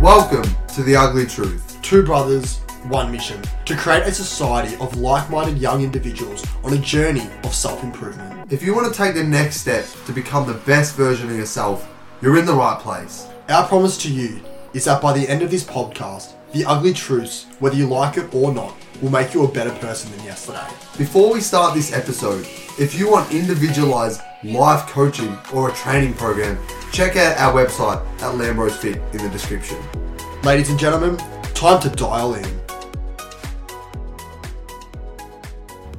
Welcome to The Ugly Truth. Two brothers, one mission to create a society of like minded young individuals on a journey of self improvement. If you want to take the next step to become the best version of yourself, you're in the right place. Our promise to you is that by the end of this podcast, the ugly truths, whether you like it or not, will make you a better person than yesterday. Before we start this episode, if you want individualized life coaching or a training program, check out our website at Lambros Fit in the description. Ladies and gentlemen, time to dial in.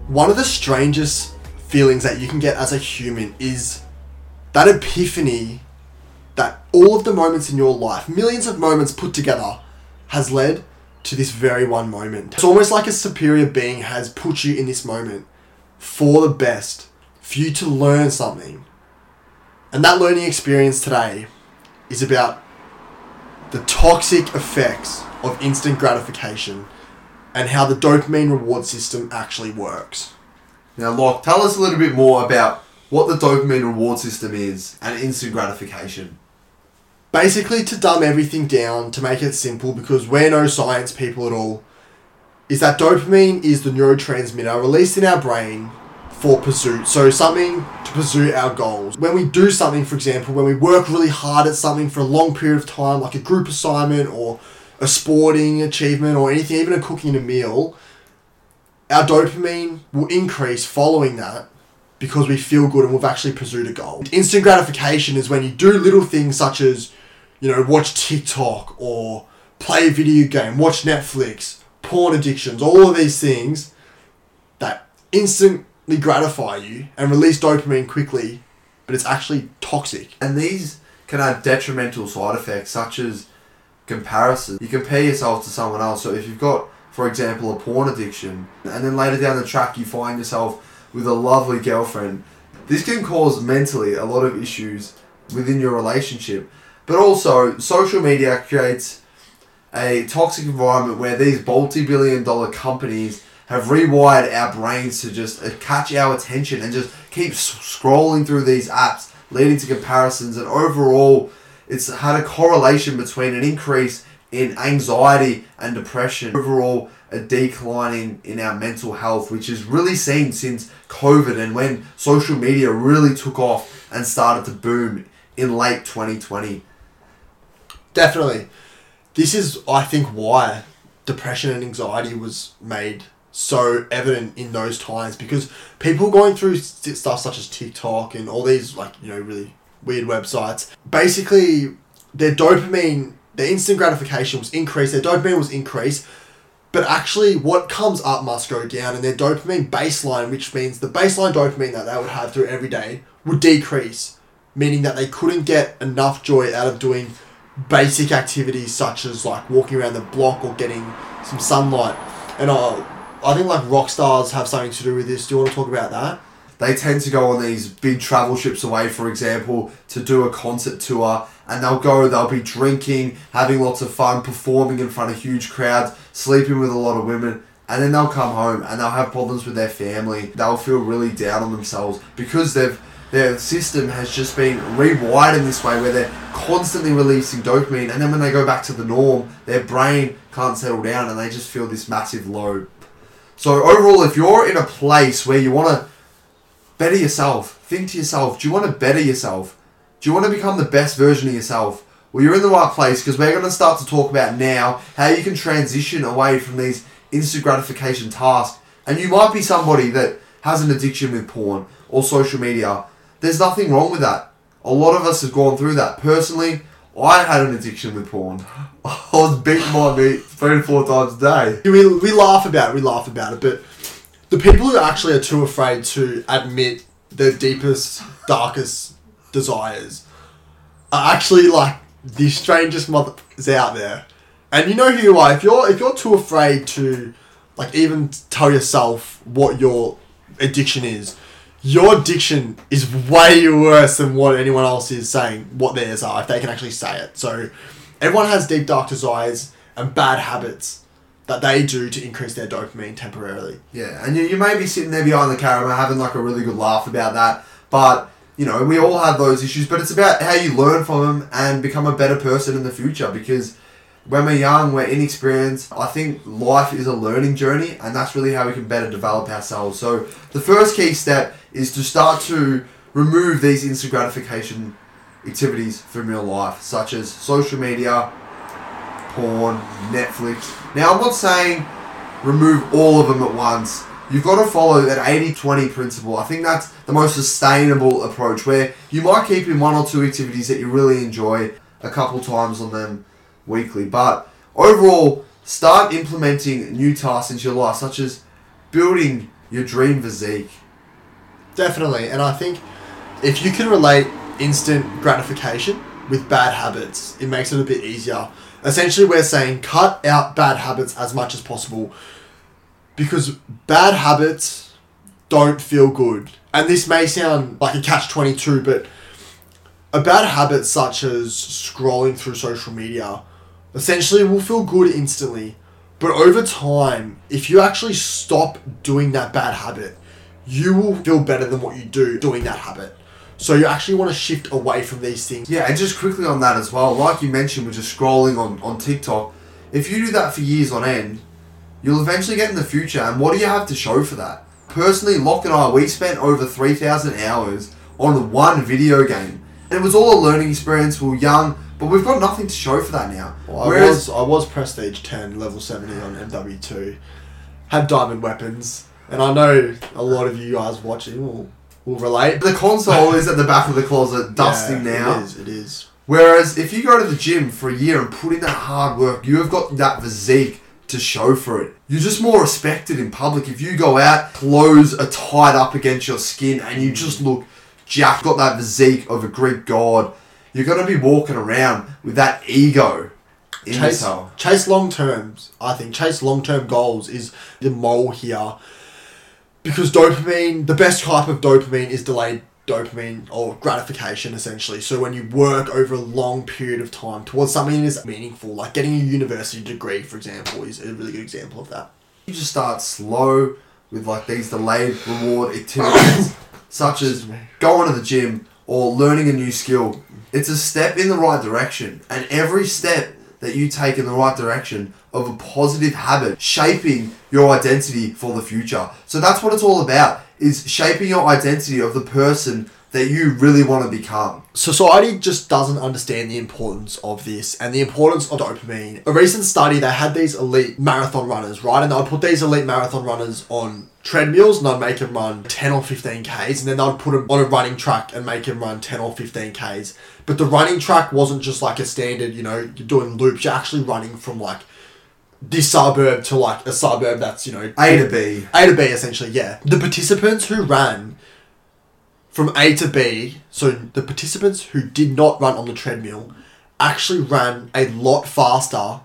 One of the strangest feelings that you can get as a human is that epiphany that all of the moments in your life, millions of moments put together, has led to this very one moment. It's almost like a superior being has put you in this moment for the best, for you to learn something. And that learning experience today is about the toxic effects of instant gratification and how the dopamine reward system actually works. Now, Locke, tell us a little bit more about what the dopamine reward system is and instant gratification. Basically, to dumb everything down, to make it simple, because we're no science people at all, is that dopamine is the neurotransmitter released in our brain for pursuit. So, something to pursue our goals. When we do something, for example, when we work really hard at something for a long period of time, like a group assignment or a sporting achievement or anything, even a cooking a meal, our dopamine will increase following that because we feel good and we've actually pursued a goal. Instant gratification is when you do little things such as, you know, watch TikTok or play a video game, watch Netflix, porn addictions, all of these things that instantly gratify you and release dopamine quickly, but it's actually toxic. And these can have detrimental side effects such as comparison. You compare yourself to someone else. So if you've got, for example, a porn addiction, and then later down the track you find yourself with a lovely girlfriend, this can cause mentally a lot of issues within your relationship. But also, social media creates a toxic environment where these multi billion dollar companies have rewired our brains to just uh, catch our attention and just keep scrolling through these apps, leading to comparisons. And overall, it's had a correlation between an increase in anxiety and depression, overall, a declining in our mental health, which is really seen since COVID and when social media really took off and started to boom in late 2020. Definitely. This is, I think, why depression and anxiety was made so evident in those times because people going through stuff such as TikTok and all these, like, you know, really weird websites, basically, their dopamine, their instant gratification was increased, their dopamine was increased, but actually, what comes up must go down, and their dopamine baseline, which means the baseline dopamine that they would have through every day, would decrease, meaning that they couldn't get enough joy out of doing basic activities such as like walking around the block or getting some sunlight. And uh, I think like rock stars have something to do with this. Do you want to talk about that? They tend to go on these big travel trips away, for example, to do a concert tour, and they'll go, they'll be drinking, having lots of fun, performing in front of huge crowds, sleeping with a lot of women, and then they'll come home and they'll have problems with their family. They'll feel really down on themselves because they've their system has just been rewired in this way where they're constantly releasing dopamine and then when they go back to the norm their brain can't settle down and they just feel this massive low so overall if you're in a place where you want to better yourself think to yourself do you want to better yourself? Do you want to become the best version of yourself? Well you're in the right place because we're going to start to talk about now how you can transition away from these instant gratification tasks. And you might be somebody that has an addiction with porn or social media there's nothing wrong with that. A lot of us have gone through that. Personally, I had an addiction with porn. I was beating my meat three to four times a day. We, we laugh about it, we laugh about it, but the people who actually are too afraid to admit their deepest, darkest desires are actually like the strangest mothers out there. And you know who you are. If you're if you're too afraid to like even tell yourself what your addiction is, your addiction is way worse than what anyone else is saying what theirs are if they can actually say it. So everyone has deep dark desires and bad habits that they do to increase their dopamine temporarily. Yeah, and you, you may be sitting there behind the camera having like a really good laugh about that, but you know we all have those issues. But it's about how you learn from them and become a better person in the future. Because when we're young, we're inexperienced. I think life is a learning journey, and that's really how we can better develop ourselves. So the first key step is to start to remove these instant gratification activities from your life, such as social media, porn, Netflix. Now, I'm not saying remove all of them at once. You've got to follow that 80 20 principle. I think that's the most sustainable approach where you might keep in one or two activities that you really enjoy a couple times on them weekly. But overall, start implementing new tasks into your life, such as building your dream physique. Definitely, and I think if you can relate instant gratification with bad habits, it makes it a bit easier. Essentially, we're saying cut out bad habits as much as possible because bad habits don't feel good. And this may sound like a catch 22, but a bad habit such as scrolling through social media essentially will feel good instantly. But over time, if you actually stop doing that bad habit, you will feel better than what you do doing that habit. So you actually want to shift away from these things. Yeah, and just quickly on that as well, like you mentioned we're just scrolling on, on TikTok, if you do that for years on end, you'll eventually get in the future, and what do you have to show for that? Personally, Locke and I, we spent over 3,000 hours on one video game. And it was all a learning experience, we were young, but we've got nothing to show for that now. Well, I was I was prestige ten, level seventy on MW two, had diamond weapons, and I know a lot of you guys watching will will relate. the console is at the back of the closet, dusting Yeah, now. It is. It is. Whereas if you go to the gym for a year and put in that hard work, you have got that physique to show for it. You're just more respected in public. If you go out, clothes are tied up against your skin, and you just mm. look jacked, got that physique of a Greek god, you're going to be walking around with that ego in Chase, yourself. chase long terms. I think chase long term goals is the mole here, because dopamine, the best type of dopamine is delayed dopamine or gratification essentially. So when you work over a long period of time towards something that is meaningful, like getting a university degree, for example, is a really good example of that. You just start slow with like these delayed reward activities, such as going to the gym or learning a new skill. It's a step in the right direction, and every step that you take in the right direction of a positive habit shaping your identity for the future. So that's what it's all about is shaping your identity of the person that you really want to become. Society just doesn't understand the importance of this and the importance of dopamine. A recent study, they had these elite marathon runners, right? And they'd put these elite marathon runners on treadmills and they'd make them run 10 or 15 Ks and then they'd put them on a running track and make them run 10 or 15 Ks. But the running track wasn't just like a standard, you know, you're doing loops, you're actually running from like this suburb to like a suburb that's, you know, A to B. a to B essentially, yeah. The participants who ran from A to B, so the participants who did not run on the treadmill actually ran a lot faster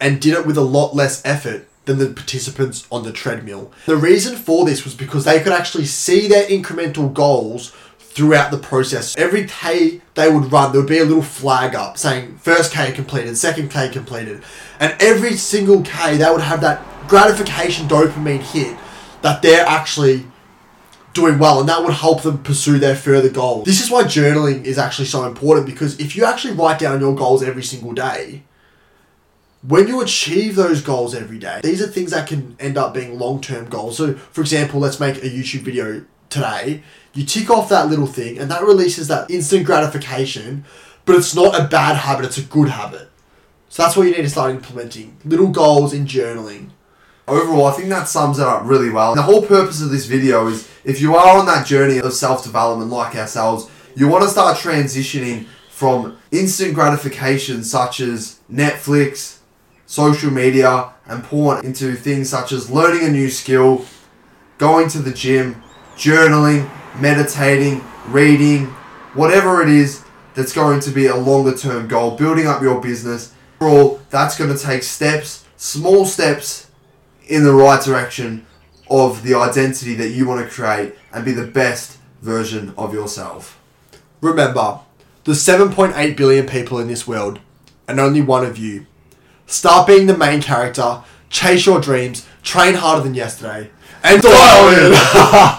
and did it with a lot less effort than the participants on the treadmill. The reason for this was because they could actually see their incremental goals throughout the process. Every K they would run, there would be a little flag up saying first K completed, second K completed. And every single K, they would have that gratification dopamine hit that they're actually doing well and that would help them pursue their further goals. This is why journaling is actually so important because if you actually write down your goals every single day, when you achieve those goals every day, these are things that can end up being long term goals. So, for example, let's make a YouTube video today. You tick off that little thing, and that releases that instant gratification, but it's not a bad habit, it's a good habit. So, that's what you need to start implementing little goals in journaling. Overall, I think that sums it up really well. The whole purpose of this video is if you are on that journey of self development like ourselves, you want to start transitioning from instant gratification such as Netflix, social media, and porn into things such as learning a new skill, going to the gym, journaling, meditating, reading, whatever it is that's going to be a longer term goal, building up your business. Overall, that's going to take steps, small steps in the right direction of the identity that you want to create and be the best version of yourself. Remember, there's 7.8 billion people in this world, and only one of you. Start being the main character, chase your dreams, train harder than yesterday, and dial in.